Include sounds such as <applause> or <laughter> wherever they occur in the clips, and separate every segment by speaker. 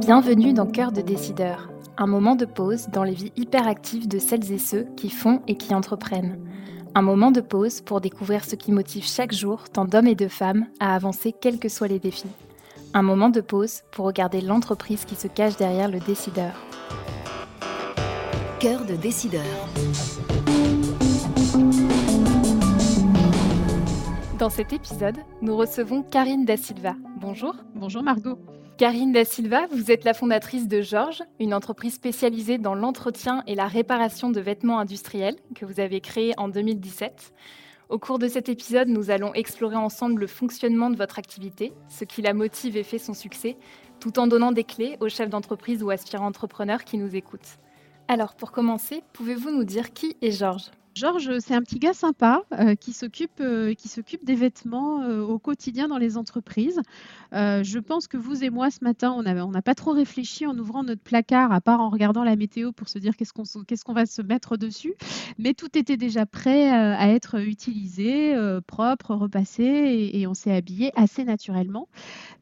Speaker 1: Bienvenue dans Cœur de décideur, un moment de pause dans les vies hyperactives de celles et ceux qui font et qui entreprennent. Un moment de pause pour découvrir ce qui motive chaque jour tant d'hommes et de femmes à avancer quels que soient les défis. Un moment de pause pour regarder l'entreprise qui se cache derrière le décideur.
Speaker 2: Cœur de décideur.
Speaker 1: Dans cet épisode, nous recevons Karine Da Silva. Bonjour.
Speaker 3: Bonjour Margot.
Speaker 1: Karine Da Silva, vous êtes la fondatrice de Georges, une entreprise spécialisée dans l'entretien et la réparation de vêtements industriels que vous avez créée en 2017. Au cours de cet épisode, nous allons explorer ensemble le fonctionnement de votre activité, ce qui la motive et fait son succès, tout en donnant des clés aux chefs d'entreprise ou aspirants entrepreneurs qui nous écoutent. Alors, pour commencer, pouvez-vous nous dire qui est Georges?
Speaker 3: Georges, c'est un petit gars sympa euh, qui s'occupe euh, qui s'occupe des vêtements euh, au quotidien dans les entreprises. je pense que vous et moi ce matin, on n'a pas trop réfléchi en ouvrant notre placard, à part en regardant la météo pour se dire qu'est-ce qu'on qu'est-ce qu'on va se mettre dessus. Mais tout était déjà prêt à être utilisé, propre, repassé, et, on s'est habillé assez naturellement.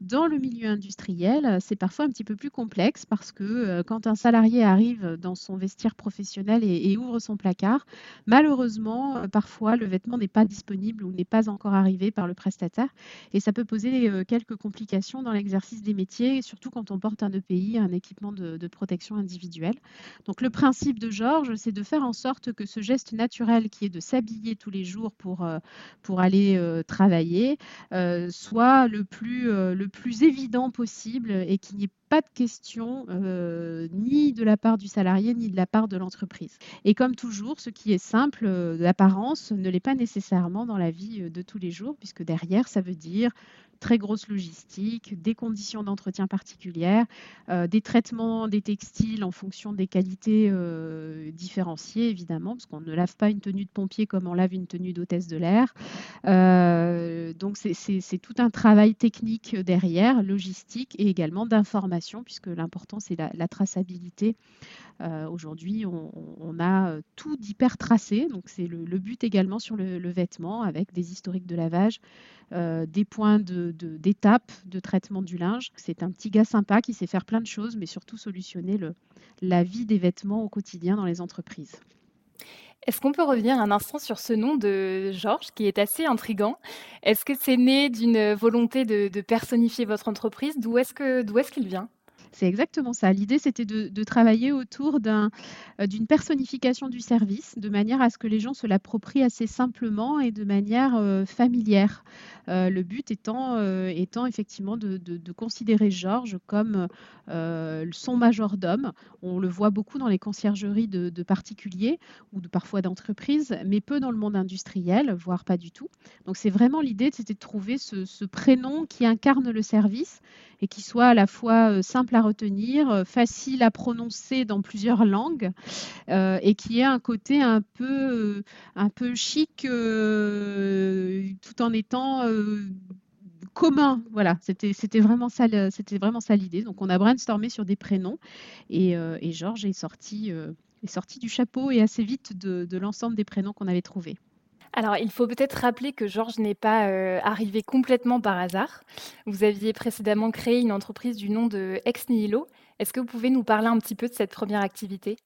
Speaker 3: Dans le milieu industriel, c'est parfois un petit peu plus complexe parce que quand un salarié arrive dans son vestiaire professionnel et, et ouvre son placard, malheureusement, euh, parfois, le vêtement n'est pas disponible ou n'est pas encore arrivé par le prestataire. Et ça peut poser euh, quelques complications dans l'exercice des métiers, surtout quand on porte un EPI, un équipement de, protection individuelle. Donc le principe de Georges, c'est de faire en sorte que ce geste naturel qui est de s'habiller tous les jours pour, euh, pour aller travailler soit le plus, le plus évident possible et qu'il n'y ait pas de question euh, ni de la part du salarié ni de la part de l'entreprise. Et comme toujours, ce qui est simple euh, d'apparence ne l'est pas nécessairement dans la vie euh, de tous les jours, puisque derrière, ça veut dire très grosse logistique, des conditions d'entretien particulières, euh, des traitements des textiles en fonction des qualités euh, différenciées, évidemment, parce qu'on ne lave pas une tenue de pompier comme on lave une tenue d'hôtesse de l'air. Euh, donc c'est tout un travail technique derrière, logistique et également d'information, puisque l'important c'est la, traçabilité. Aujourd'hui, on, a tout d'hyper tracé, donc c'est le, but également sur le, vêtement avec des historiques de lavage, des points de, d'étapes de, traitement du linge. C'est un petit gars sympa qui sait faire plein de choses, mais surtout solutionner la vie des vêtements au quotidien dans les entreprises.
Speaker 1: Est-ce qu'on peut revenir un instant sur ce nom de Georges qui est assez intrigant? Est-ce que c'est né d'une volonté de, personnifier votre entreprise? D'où est-ce qu'il vient?
Speaker 3: C'est exactement ça. L'idée, c'était de, travailler autour euh, d'une personnification du service, de manière à ce que les gens se l'approprient assez simplement et de manière euh, familière. Euh, le but étant, étant effectivement de, considérer Georges comme son majordome. On le voit beaucoup dans les conciergeries de, particuliers ou parfois d'entreprises, mais peu dans le monde industriel, voire pas du tout. Donc c'est vraiment l'idée, c'était de trouver ce prénom qui incarne le service et qui soit à la fois simple à retenir, euh, facile à prononcer dans plusieurs langues euh, et qui ait un côté un peu, euh, un peu chic tout en étant commun. Voilà, c'était vraiment ça l'idée. Donc on a brainstormé sur des prénoms et, et Georges est sorti est sorti du chapeau et assez vite de, de l'ensemble des prénoms qu'on avait trouvés.
Speaker 1: Alors, il faut peut-être rappeler que Georges n'est pas euh, arrivé complètement par hasard. Vous aviez précédemment créé une entreprise du nom de Ex Nihilo. Est-ce que vous pouvez nous parler un petit peu de cette première activité?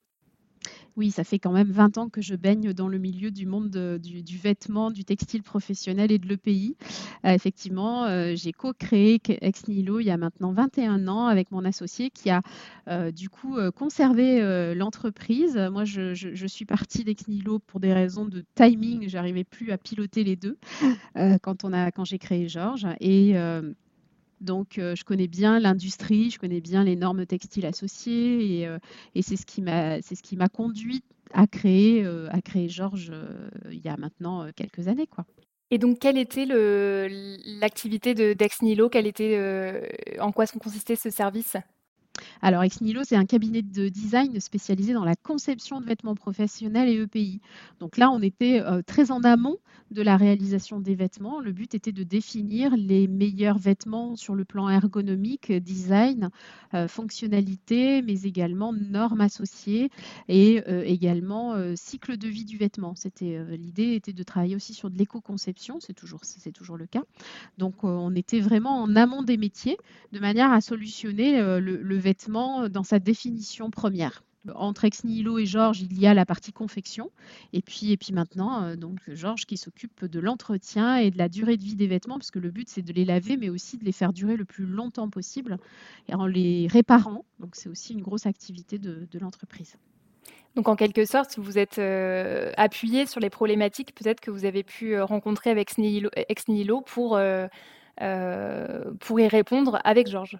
Speaker 3: Oui, ça fait quand même 20 ans que je baigne dans le milieu du monde du, vêtement, du textile professionnel et de l'EPI. Euh, effectivement, euh, j'ai co-créé Ex Nihilo il y a maintenant 21 ans avec mon associé qui a euh, du coup conservé l'entreprise. Moi, je, suis partie d'Ex Nihilo pour des raisons de timing. J'arrivais plus à piloter les deux quand, on a, quand j'ai créé Georges. Donc, euh, je connais bien l'industrie, je connais bien les normes textiles associées, et, euh, c'est ce qui m'a, c'est euh, à créer Georges il y a maintenant quelques années, quoi.
Speaker 1: Et donc, quelle était l'activité de Dex Nilo Quelle était, en quoi consistait ce service?
Speaker 3: Alors, Ex Nihilo, c'est un cabinet de design spécialisé dans la conception de vêtements professionnels et EPI. Donc là, on était euh, très en amont de la réalisation des vêtements. Le but était de définir les meilleurs vêtements sur le plan ergonomique, design, euh, fonctionnalité, mais également normes associées et euh, également cycle de vie du vêtement. C'était l'idée était de travailler aussi sur de l'éco-conception, c'est toujours c'est toujours le cas. Donc on était vraiment en amont des métiers de manière à solutionner le vêtement dans sa définition première entre Ex Nihilo et Georges, il y a la partie confection. Et puis, maintenant, euh, donc Georges qui s'occupe de l'entretien et de la durée de vie des vêtements, parce que le but, c'est de les laver, mais aussi de les faire durer le plus longtemps possible en les réparant. Donc, c'est aussi une grosse activité de, l'entreprise.
Speaker 1: Donc, en quelque sorte, vous êtes euh, appuyé sur les problématiques peut-être que vous avez pu euh, rencontrer avec Ex Nihilo pour, pour y répondre avec Georges.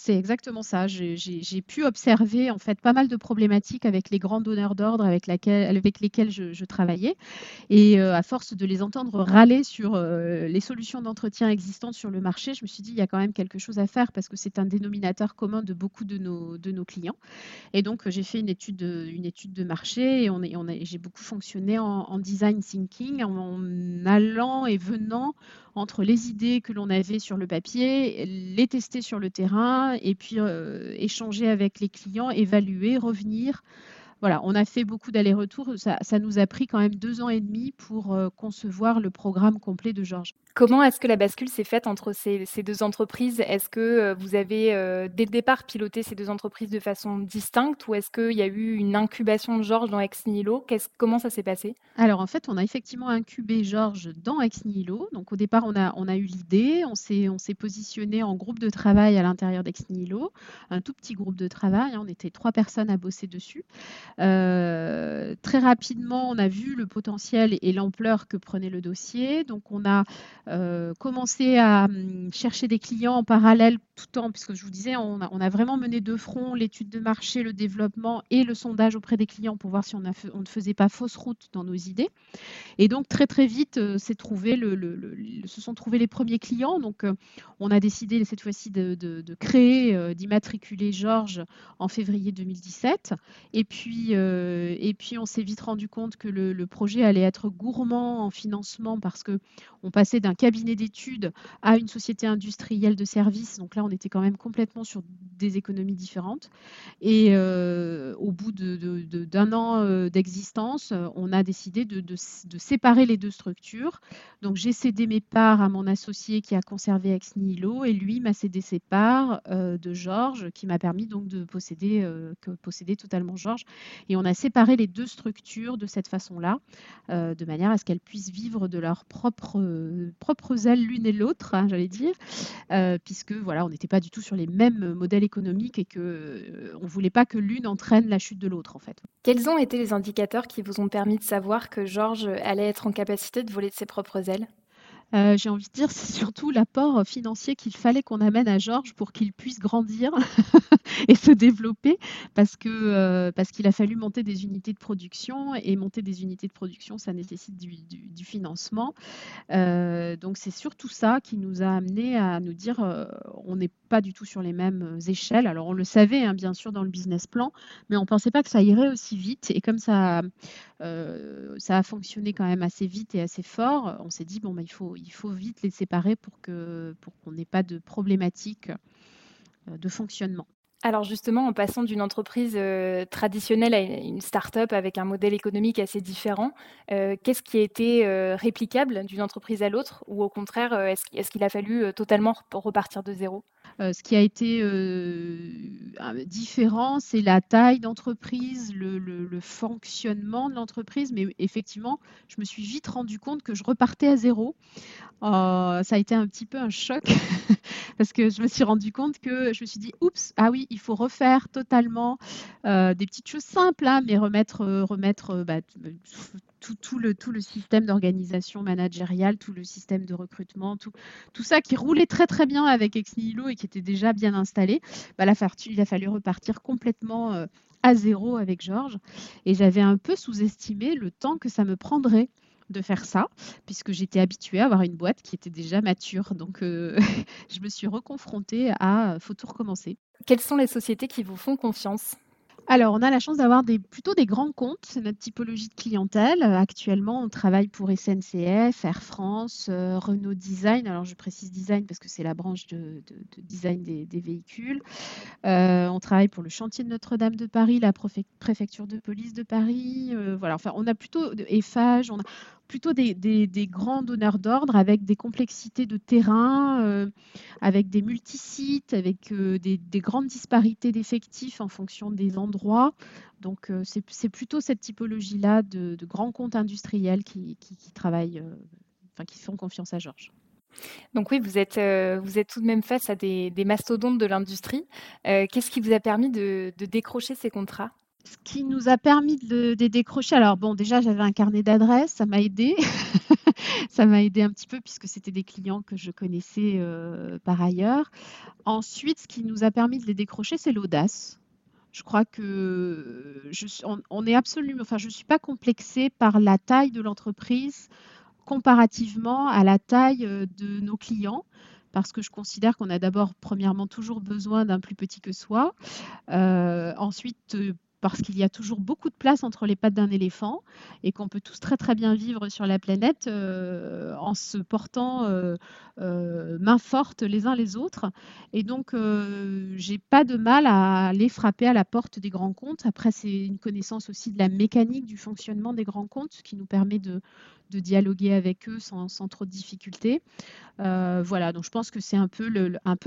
Speaker 3: C'est exactement ça. J'ai pu observer en fait pas mal de problématiques avec les grands donneurs d'ordre avec, lesquels je, travaillais. Et euh, à force de les entendre râler sur euh, les solutions d'entretien existantes sur le marché, je me suis dit il y a quand même quelque chose à faire parce que c'est un dénominateur commun de beaucoup de nos, clients. Et donc j'ai fait une étude, de, marché et j'ai beaucoup fonctionné en, design thinking, en allant et venant entre les idées que l'on avait sur le papier, les tester sur le terrain et puis euh, échanger avec les clients, évaluer, revenir voilà, on a fait beaucoup d'allers-retours. Ça, nous a pris quand même deux ans et demi pour euh, concevoir le programme complet de Georges.
Speaker 1: Comment est-ce que la bascule s'est faite entre ces, deux entreprises? Est-ce que euh, vous avez euh, dès le départ piloté ces deux entreprises de façon distincte ou est-ce qu'il y a eu une incubation de Georges dans Ex Nihilo Comment ça s'est passé?
Speaker 3: Alors en fait, on a effectivement incubé Georges dans Ex Nihilo. Donc au départ, on a, on a eu l'idée, on s'est, on s'est positionné en groupe de travail à l'intérieur d'Ex Nihilo, un tout petit groupe de travail. Hein. on était trois personnes à bosser dessus. Euh, très rapidement, on a vu le potentiel et l'ampleur que prenait le dossier. Donc, on a euh, commencé à hum, chercher des clients en parallèle tout en, puisque je vous disais, on a, vraiment mené de front l'étude de marché, le développement et le sondage auprès des clients pour voir si on, ne faisait pas fausse route dans nos idées. Et donc, très très vite, euh, le, se sont trouvés les premiers clients. Donc, on a décidé cette fois-ci de, de créer, d'immatriculer Georges en février 2017. Et puis, euh, et puis on s'est vite rendu compte que le, projet allait être gourmand en financement parce que on passait d'un cabinet d'études à une société industrielle de services. Donc là, on était quand même complètement sur des économies différentes. Et euh, au bout d'un an euh, d'existence, on a décidé de, séparer les deux structures. Donc j'ai cédé mes parts à mon associé qui a conservé Ex Nihilo et lui m'a cédé ses parts de Georges qui m'a permis donc de posséder, totalement Georges et on a séparé les deux structures de cette façon-là, euh, de manière à ce qu'elles puissent vivre de leurs propres, propres ailes l'une et l'autre, hein, j'allais dire, euh, puisque voilà, on n'était pas du tout sur les mêmes modèles économiques et que euh, on voulait pas que l'une entraîne la chute de l'autre en fait.
Speaker 1: Quels ont été les indicateurs qui vous ont permis de savoir que Georges allait être en capacité de voler de ses propres ailes?
Speaker 3: Euh, j'ai envie de dire, c'est surtout l'apport financier qu'il fallait qu'on amène à Georges pour qu'il puisse grandir <laughs> et se développer, parce que euh, parce qu'il a fallu monter des unités de production et monter des unités de production, ça nécessite du, financement. Euh, donc c'est surtout ça qui nous a amené à nous dire, on n'est pas du tout sur les mêmes échelles. Alors on le savait hein, bien sûr dans le business plan, mais on pensait pas que ça irait aussi vite. Et comme ça, ça a fonctionné quand même assez vite et assez fort, on s'est dit bon bah, il faut il faut vite les séparer pour que pour qu'on n'ait pas de problématiques euh, de fonctionnement.
Speaker 1: Alors justement, en passant d'une entreprise euh, traditionnelle à une start-up avec un modèle économique assez différent, euh, qu'est-ce qui a été réplicable d'une entreprise à l'autre ou au contraire, est-ce qu'il a fallu totalement repartir de zéro?
Speaker 3: Ce qui a été différent, c'est la taille d'entreprise, le, le, fonctionnement de l'entreprise, mais effectivement, je me suis vite rendu compte que je repartais à zéro. Ça a été un petit peu un choc <laughs> parce que je me suis rendu compte que je me suis dit, oups, ah oui, il faut refaire totalement euh, des petites choses simples, hein, mais remettre, euh, remettre euh, bah, tout, le, tout le système d'organisation managériale, tout le système de recrutement, tout, tout ça qui roulait très très bien avec Ex Nihilo et qui était déjà bien installé. Bah, il a fallu repartir complètement à zéro avec Georges et j'avais un peu sous-estimé le temps que ça me prendrait de faire ça, puisque j'étais habituée à avoir une boîte qui était déjà mature. Donc, euh, <laughs> je me suis reconfrontée à faut tout recommencer.
Speaker 1: Quelles sont les sociétés qui vous font confiance?
Speaker 3: Alors, on a la chance d'avoir des, plutôt des grands comptes, c'est notre typologie de clientèle. Euh, actuellement, on travaille pour SNCF, Air France, euh, Renault Design. Alors, je précise design parce que c'est la branche de, design des, véhicules. Euh, on travaille pour le chantier de Notre-Dame de Paris, la préfecture de police de Paris. voilà, enfin, on a plutôt Eiffage, on a, plutôt des, grands donneurs d'ordre avec des complexités de terrain, euh, avec des multisites, avec euh, des, grandes disparités d'effectifs en fonction des endroits. Donc euh, c'est plutôt cette typologie-là de, grands comptes industriels qui, travaillent, enfin qui font confiance à Georges.
Speaker 1: Donc oui, vous êtes, vous êtes tout de même face à des, mastodontes de l'industrie. Qu'est-ce qui vous a permis de décrocher ces contrats?
Speaker 3: Ce qui nous a permis de, décrocher, alors bon, déjà j'avais un carnet d'adresses, ça m'a aidé. <laughs> ça m'a aidé un petit peu puisque c'était des clients que je connaissais euh, par ailleurs. Ensuite, ce qui nous a permis de les décrocher, c'est l'audace. Je crois que je, on, est absolument, enfin, je ne suis pas complexée par la taille de l'entreprise comparativement à la taille euh, de nos clients parce que je considère qu'on a d'abord, premièrement, toujours besoin d'un plus petit que soi. Euh, ensuite, parce qu'il y a toujours beaucoup de place entre les pattes d'un éléphant et qu'on peut tous très très bien vivre sur la planète euh, en se portant euh, euh, main forte les uns les autres. Et donc, j'ai pas de mal à aller frapper à la porte des grands comptes. Après, c'est une connaissance aussi de la mécanique du fonctionnement des grands comptes, qui nous permet de, de dialoguer avec eux sans, trop de difficultés. Euh, voilà, donc je pense que c'est un peu,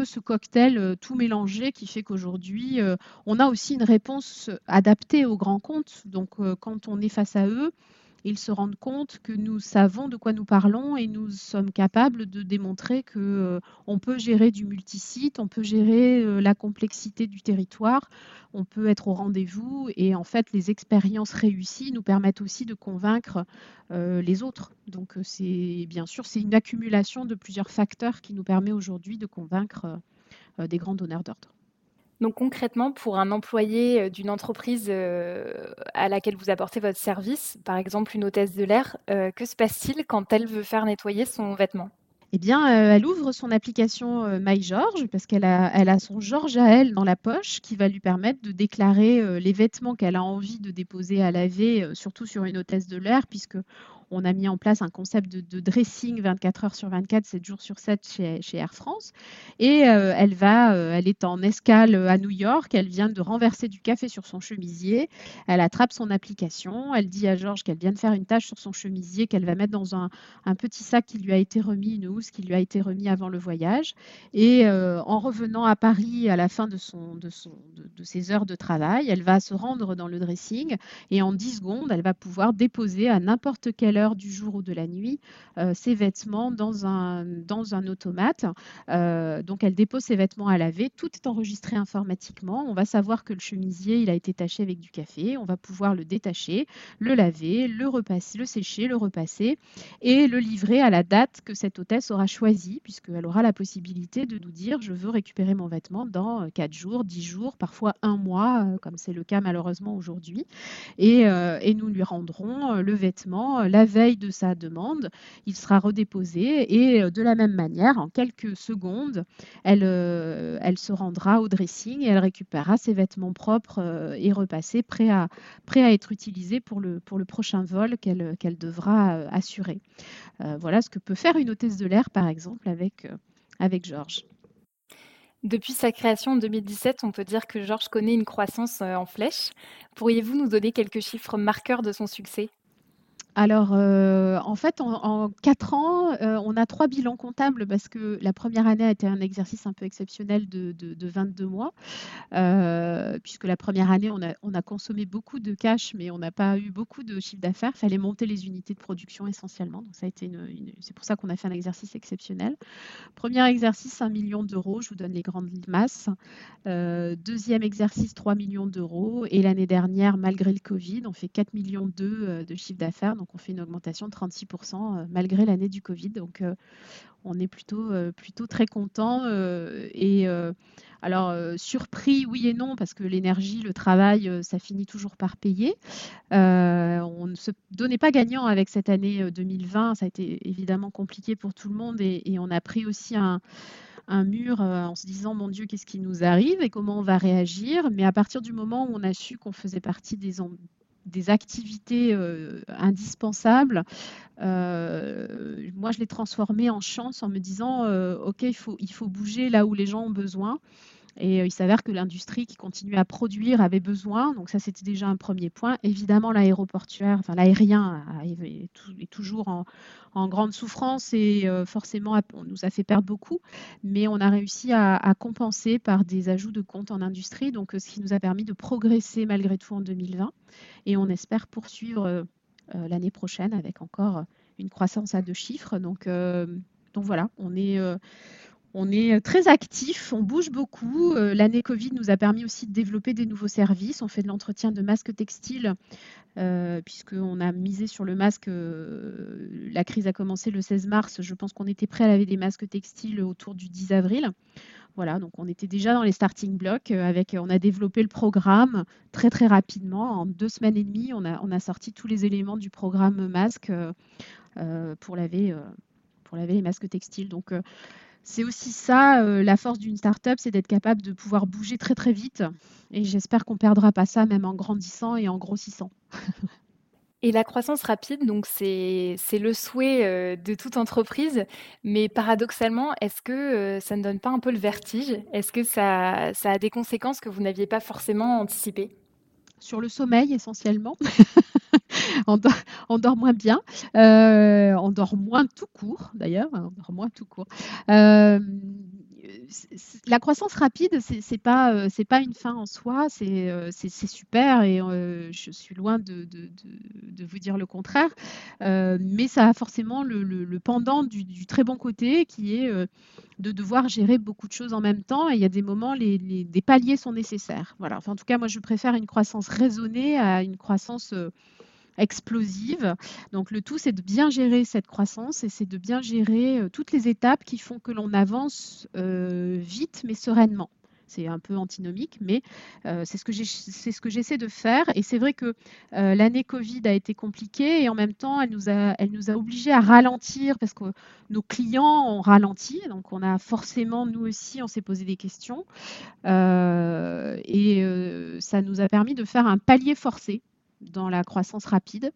Speaker 3: ce cocktail euh, tout mélangé qui fait qu'aujourd'hui, euh, on a aussi une réponse adaptée aux grands comptes. Donc quand on est face à eux, ils se rendent compte que nous savons de quoi nous parlons et nous sommes capables de démontrer que euh, on peut gérer du multisite, on peut gérer euh, la complexité du territoire, on peut être au rendez-vous et en fait les expériences réussies nous permettent aussi de convaincre euh, les autres. Donc c'est bien sûr c'est une accumulation de plusieurs facteurs qui nous permet aujourd'hui de convaincre des grands donneurs d'ordre.
Speaker 1: Donc concrètement, pour un employé euh, d'une entreprise euh, à laquelle vous apportez votre service, par exemple une hôtesse de l'air, euh, que se passe-t-il quand elle veut faire nettoyer son vêtement?
Speaker 3: Eh bien, elle ouvre son application MyGeorge parce qu'elle a, son George à elle dans la poche qui va lui permettre de déclarer les vêtements qu'elle a envie de déposer à laver, surtout sur une hôtesse de l'air, puisque on a mis en place un concept de, dressing 24 heures sur 24, 7 jours sur 7 chez, Air France. Et euh, elle va, euh, elle est en escale à New York, elle vient de renverser du café sur son chemisier, elle attrape son application, elle dit à Georges qu'elle vient de faire une tâche sur son chemisier qu'elle va mettre dans un, petit sac qui lui a été remis, une housse qui lui a été remis avant le voyage. Et euh, en revenant à Paris à la fin de, de ses heures de travail, elle va se rendre dans le dressing et en 10 secondes, elle va pouvoir déposer à n'importe quelle heure du jour ou de la nuit euh, ses vêtements dans un, dans un automate. Euh, donc elle dépose ses vêtements à laver, tout est enregistré informatiquement. On va savoir que le chemisier il a été taché avec du café, on va pouvoir le détacher, le laver, le repasser, le sécher, le repasser et le livrer à la date que cette hôtesse aura choisie, puisqu'elle aura la possibilité de nous dire je veux récupérer mon vêtement dans 4 jours, 10 jours, parfois un mois, euh, comme c'est le cas malheureusement aujourd'hui. Et, et, nous lui rendrons le vêtement la veille de sa demande, il sera redéposé et euh, de la même manière, en quelques secondes, elle, euh, elle se rendra au dressing et elle récupérera ses vêtements propres euh, et repassés, prêts à, être utilisés pour le, prochain vol qu'elle qu'elle devra assurer. voilà ce que peut faire une hôtesse de l'air, par exemple, avec, avec Georges.
Speaker 1: Depuis sa création en 2017, on peut dire que Georges connaît une croissance en flèche. Pourriez-vous nous donner quelques chiffres marqueurs de son succès?
Speaker 3: Alors, euh, en fait, en, quatre ans, euh, on a trois bilans comptables parce que la première année a été un exercice un peu exceptionnel de, 22 mois, euh, puisque la première année, on a, consommé beaucoup de cash, mais on n'a pas eu beaucoup de chiffre d'affaires. Il fallait monter les unités de production essentiellement. Donc, ça a été c'est pour ça qu'on a fait un exercice exceptionnel. Premier exercice, 1 million d'euros. Je vous donne les grandes masses. deuxième exercice, 3 millions d'euros. Et l'année dernière, malgré le Covid, on fait 4 millions de chiffre d'affaires donc on fait une augmentation de 36% euh, malgré l'année du Covid. Donc euh, on est plutôt, euh, plutôt très content. et alors, surpris, oui et non, parce que l'énergie, le travail, ça finit toujours par payer. on ne se donnait pas gagnant avec cette année 2020. Ça a été évidemment compliqué pour tout le monde et, on a pris aussi un un mur en se disant mon Dieu, qu'est-ce qui nous arrive et comment on va réagir. Mais à partir du moment où on a su qu'on faisait partie des, des activités indispensables, moi je l'ai transformé en chance en me disant ok, il faut, il faut bouger là où les gens ont besoin. Et il s'avère que l'industrie qui continue à produire avait besoin. Donc ça, c'était déjà un premier point. Évidemment, l'aéroportuaire, enfin l'aérien est, toujours en, grande souffrance et forcément, on nous a fait perdre beaucoup. Mais on a réussi à, compenser par des ajouts de comptes en industrie. Donc ce qui nous a permis de progresser malgré tout en 2020. Et on espère poursuivre l'année prochaine avec encore une croissance à deux chiffres. Donc voilà, on est on est très actif, on bouge beaucoup. Euh, l'année Covid nous a permis aussi de développer des nouveaux services. On fait de l'entretien de masques textiles, euh, puisqu'on a misé sur le masque. Euh, la crise a commencé le 16 mars. Je pense qu'on était prêt à laver des masques textiles autour du 10 avril. Voilà, donc on était déjà dans les starting blocks. Avec, on a développé le programme très très rapidement. En deux semaines et demie, on a, on a sorti tous les éléments du programme masque pour, laver, pour laver les masques textiles. Donc c'est aussi ça, euh, la force d'une startup, c'est d'être capable de pouvoir bouger très très vite. Et j'espère qu'on ne perdra pas ça même en grandissant et en grossissant. <laughs>
Speaker 1: Et la croissance rapide, donc c'est le souhait euh, de toute entreprise, mais paradoxalement, est-ce que euh, ça ne donne pas un peu le vertige? Est-ce que ça, ça a des conséquences que vous n'aviez pas forcément anticipées?
Speaker 3: Sur le sommeil essentiellement. <laughs> on, dort, moins bien, euh, on dort moins tout court d'ailleurs, on dort moins tout court. Euh, la croissance rapide, c'est pas euh, pas une fin en soi, c'est super et je suis loin de, vous dire le contraire, mais ça a forcément le, pendant du, très bon côté qui est de devoir gérer beaucoup de choses en même temps et il y a des moments les, des paliers sont nécessaires. En tout cas, moi je préfère une croissance raisonnée à une croissance explosive. Donc le tout, c'est de bien gérer cette croissance et c'est de bien gérer euh, toutes les étapes qui font que l'on avance euh, vite mais sereinement. C'est un peu antinomique, mais euh, c'est ce que j'essaie de faire. Et c'est vrai que l'année Covid a été compliquée et en même temps, elle nous a, elle nous a obligés à ralentir parce que nos clients ont ralenti. Donc, on a forcément, nous aussi, on s'est posé des questions et ça nous a permis de faire un palier forcé dans la croissance rapide.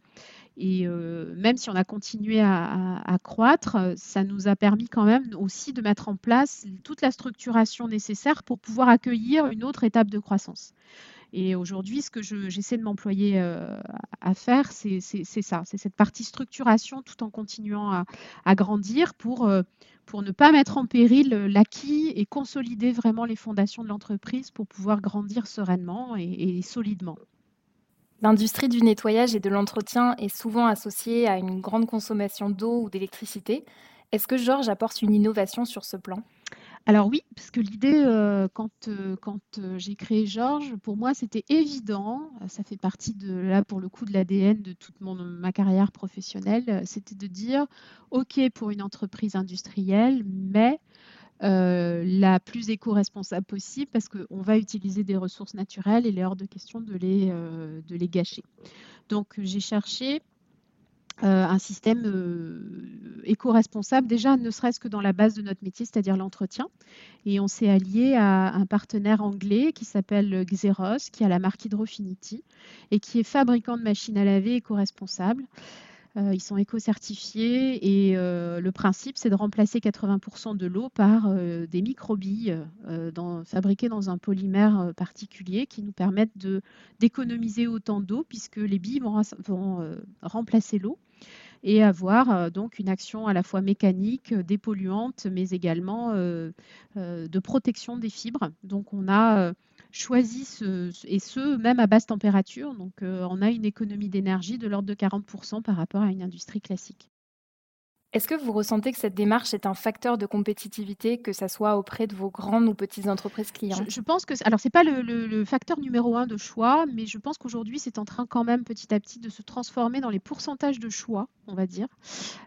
Speaker 3: Et euh, même si on a continué à, croître, ça nous a permis quand même aussi de mettre en place toute la structuration nécessaire pour pouvoir accueillir une autre étape de croissance. Et aujourd'hui, ce que j'essaie de m'employer euh, à faire, c'est ça, c'est cette partie structuration tout en continuant à, grandir euh, pour ne pas mettre en péril l'acquis et consolider vraiment les fondations de l'entreprise pour pouvoir grandir sereinement et solidement.
Speaker 1: L'industrie du nettoyage et de l'entretien est souvent associée à une grande consommation d'eau ou d'électricité. Est-ce que Georges apporte une innovation sur ce plan?
Speaker 3: Alors oui, parce que l'idée, euh, quand, euh, euh, j'ai créé Georges, pour moi, c'était évident, ça fait partie de, là, pour le coup, de l'ADN de toute ma carrière professionnelle, c'était de dire, OK pour une entreprise industrielle, mais euh, la plus éco-responsable possible parce qu'on va utiliser des ressources naturelles et il est hors de question de les, euh, de les gâcher. Donc j'ai cherché euh, un système éco-responsable, déjà ne serait-ce que dans la base de notre métier, c'est-à-dire l'entretien. Et on s'est allié à un partenaire anglais qui s'appelle Xeros, qui a la marque Hydrofinity et qui est fabricant de machines à laver éco-responsables. Euh, ils sont éco-certifiés et euh, le principe, c'est de remplacer 80% de l'eau par euh, des microbilles fabriquées dans un polymère particulier qui nous permettent d'économiser autant d'eau puisque les billes vont, vont remplacer l'eau et avoir donc une action à la fois mécanique, dépolluante, mais également de protection des fibres. Donc on a choisi et ce, même à basse température. Donc, euh, on a une économie d'énergie de l'ordre de 40% par rapport à une industrie classique.
Speaker 1: Est-ce que vous ressentez que cette démarche est un facteur de compétitivité, que ce soit auprès de vos grandes ou petites entreprises clients?
Speaker 3: Je, pense que, alors c'est pas le, facteur numéro un de choix, mais je pense qu'aujourd'hui c'est en train quand même petit à petit de se transformer dans les pourcentages de choix, on va dire.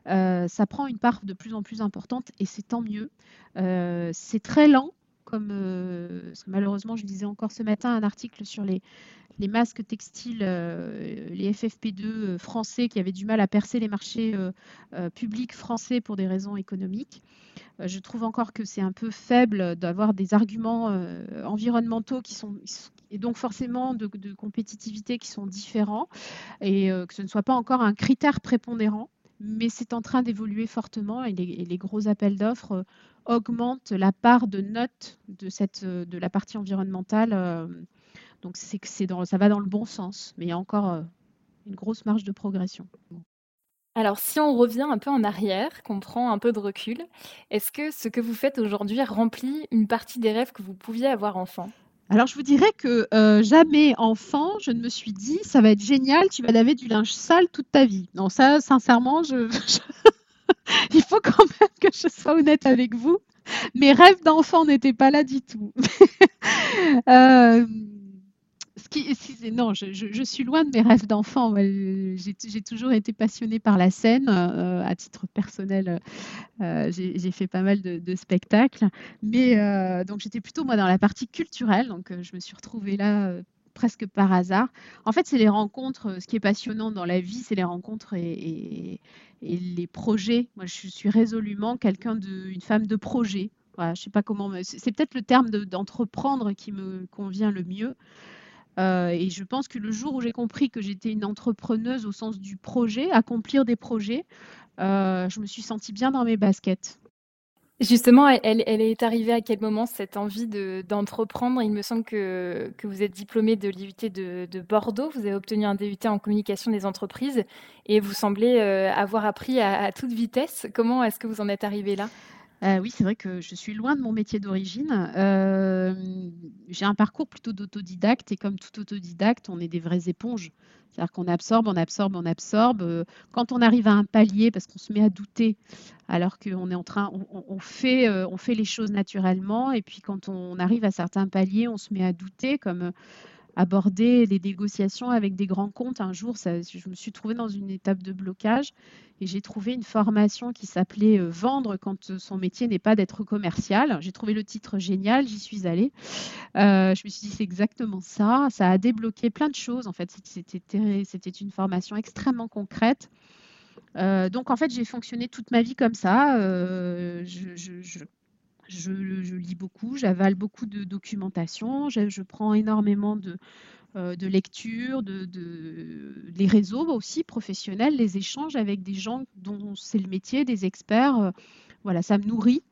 Speaker 3: Euh, ça prend une part de plus en plus importante et c'est tant mieux. Euh, c'est très lent comme malheureusement, je lisais encore ce matin un article sur les, les masques textiles, les FFP2 français qui avaient du mal à percer les marchés publics français pour des raisons économiques. je trouve encore que c'est un peu faible d'avoir des arguments environnementaux qui sont et donc forcément de, compétitivité qui sont différents et que ce ne soit pas encore un critère prépondérant mais c'est en train d'évoluer fortement et les, gros appels d'offres euh, augmentent la part de notes de, cette, euh, de la partie environnementale. Euh, donc c'est que ça va dans le bon sens, mais il y a encore une grosse marge de progression.
Speaker 1: Alors si on revient un peu en arrière, qu'on prend un peu de recul, est-ce que ce que vous faites aujourd'hui remplit une partie des rêves que vous pouviez avoir enfant?
Speaker 3: Alors, je vous dirais que euh, jamais enfant, je ne me suis dit, ça va être génial, tu vas laver du linge sale toute ta vie. Non, ça, sincèrement, je, <laughs> <laughs> il faut quand même que je sois honnête avec vous. Mes rêves d'enfant n'étaient pas là du tout. <laughs> euh, non, je, suis loin de mes rêves d'enfant. J'ai toujours été passionnée par la scène. Euh, à titre personnel, euh, j'ai fait pas mal de, spectacles. Mais donc j'étais plutôt moi dans la partie culturelle. Donc je me suis retrouvée là presque par hasard. En fait, c'est les rencontres. Ce qui est passionnant dans la vie, c'est les rencontres et, les projets. Moi, je suis résolument quelqu'un de, une femme de projet. Voilà, je sais pas comment. C'est peut-être le terme d'entreprendre qui me convient le mieux. Euh, et je pense que le jour où j'ai compris que j'étais une entrepreneuse au sens du projet, accomplir des projets, euh, je me suis sentie bien dans mes baskets.
Speaker 1: Justement, elle, est arrivée à quel moment cette envie d'entreprendre? Il me semble que, vous êtes diplômée de l'IUT de, Bordeaux, vous avez obtenu un DUT en communication des entreprises et vous semblez euh, avoir appris à, à, toute vitesse. Comment est-ce que vous en êtes arrivée là?
Speaker 3: Euh, oui, c'est vrai que je suis loin de mon métier d'origine. Euh, j'ai un parcours plutôt d'autodidacte et comme tout autodidacte, on est des vraies éponges. C'est-à-dire qu'on absorbe, on absorbe, on absorbe. Quand on arrive à un palier, parce qu'on se met à douter, alors qu'on est en train, on, fait, euh, on fait les choses naturellement, et puis quand on arrive à certains paliers, on se met à douter, comme aborder les négociations avec des grands comptes. Un jour, je me suis trouvée dans une étape de blocage et j'ai trouvé une formation qui s'appelait euh, Vendre quand son métier n'est pas d'être commercial. J'ai trouvé le titre génial, j'y suis allée. Euh, je me suis dit, c'est exactement ça. Ça a débloqué plein de choses. En fait, c'était une formation extrêmement concrète. Euh, donc en fait, j'ai fonctionné toute ma vie comme ça. je, lis beaucoup, j'avale beaucoup de documentation, je, prends énormément de, euh, lectures, de, les réseaux aussi professionnels, les échanges avec des gens dont c'est le métier, des experts. Euh, voilà, ça me nourrit.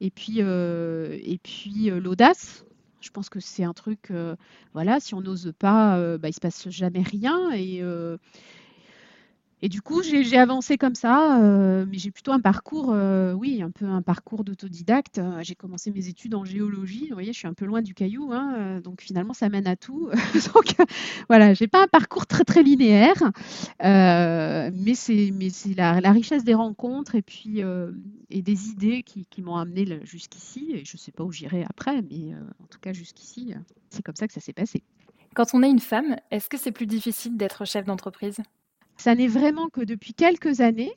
Speaker 3: Et puis, euh, et puis l'audace, je pense que c'est un truc, voilà, si on n'ose pas, bah, il ne se passe jamais rien. Et, et du coup, j'ai avancé comme ça, euh, mais j'ai plutôt un parcours, euh, oui, un peu un parcours d'autodidacte. Euh, j'ai commencé mes études en géologie. Vous voyez, je suis un peu loin du caillou, hein, donc finalement, ça mène à tout. <laughs> donc voilà, j'ai pas un parcours très très linéaire, mais c'est la, richesse des rencontres et puis et des idées qui, m'ont amené jusqu'ici. Et je sais pas où j'irai après, mais en tout cas jusqu'ici, c'est comme ça que ça s'est passé.
Speaker 1: Quand on est une femme, est-ce que c'est plus difficile d'être chef d'entreprise?
Speaker 3: Ça n'est vraiment que depuis quelques années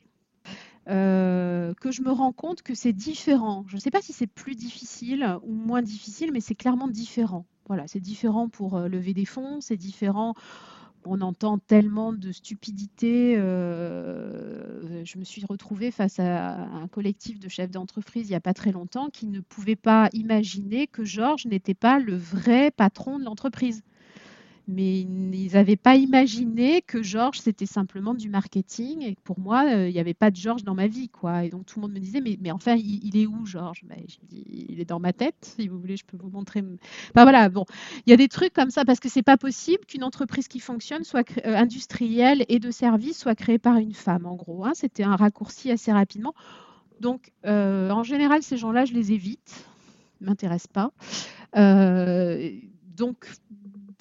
Speaker 3: euh, que je me rends compte que c'est différent. Je ne sais pas si c'est plus difficile ou moins difficile, mais c'est clairement différent. Voilà, c'est différent pour euh, lever des fonds, c'est différent. On entend tellement de stupidité. Euh, je me suis retrouvée face à un collectif de chefs d'entreprise il n'y a pas très longtemps qui ne pouvaient pas imaginer que Georges n'était pas le vrai patron de l'entreprise mais ils n'avaient pas imaginé que Georges c'était simplement du marketing et que pour moi euh, il n'y avait pas de Georges dans ma vie quoi. Et donc tout le monde me disait mais, mais enfin il, est où Georges? Ben, il est dans ma tête si vous voulez je peux vous montrer enfin, voilà bon. Il y a des trucs comme ça parce que c'est pas possible qu'une entreprise qui fonctionne soit euh, industrielle et de service soit créée par une femme en gros hein. c'était un raccourci assez rapidement. Donc euh, en général ces gens là je les évite m'intéressent pas. Donc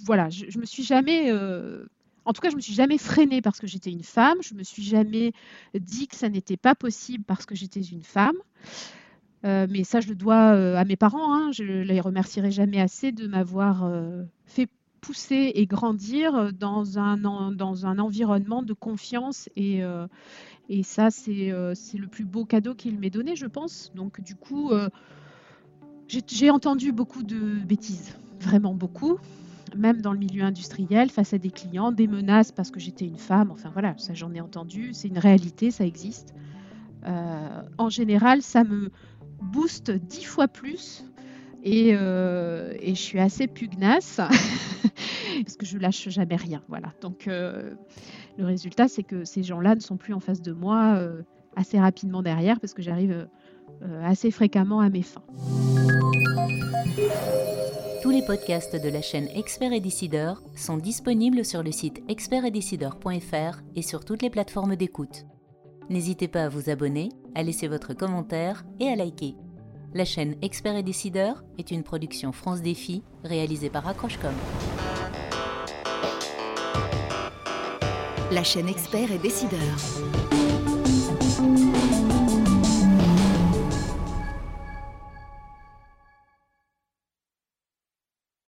Speaker 3: voilà, je, je, me suis jamais, euh, en tout cas, je me suis jamais freinée parce que j'étais une femme. Je me suis jamais dit que ça n'était pas possible parce que j'étais une femme. Euh, mais ça, je le dois euh, à mes parents. Hein. Je les remercierai jamais assez de m'avoir fait pousser et grandir dans un, dans un environnement de confiance. Et, et ça, c'est le plus beau cadeau qu'il m'ait donné, je pense. Donc, du coup, J'ai entendu beaucoup de bêtises, vraiment beaucoup, même dans le milieu industriel, face à des clients, des menaces parce que j'étais une femme, enfin voilà, ça j'en ai entendu, c'est une réalité, ça existe. Euh, en général, ça me booste dix fois plus et, euh, je suis assez pugnace <laughs> parce que je lâche jamais rien. Voilà. Donc euh, le résultat, c'est que ces gens-là ne sont plus en face de moi assez rapidement derrière parce que j'arrive assez fréquemment à mes fins.
Speaker 2: Tous les podcasts de la chaîne Expert et Décideur sont disponibles sur le site expertetdecideur.fr et sur toutes les plateformes d'écoute. N'hésitez pas à vous abonner, à laisser votre commentaire et à liker. La chaîne Expert et Décideur est une production France Défi réalisée par Accrochecom.
Speaker 4: La chaîne Expert et Décideur.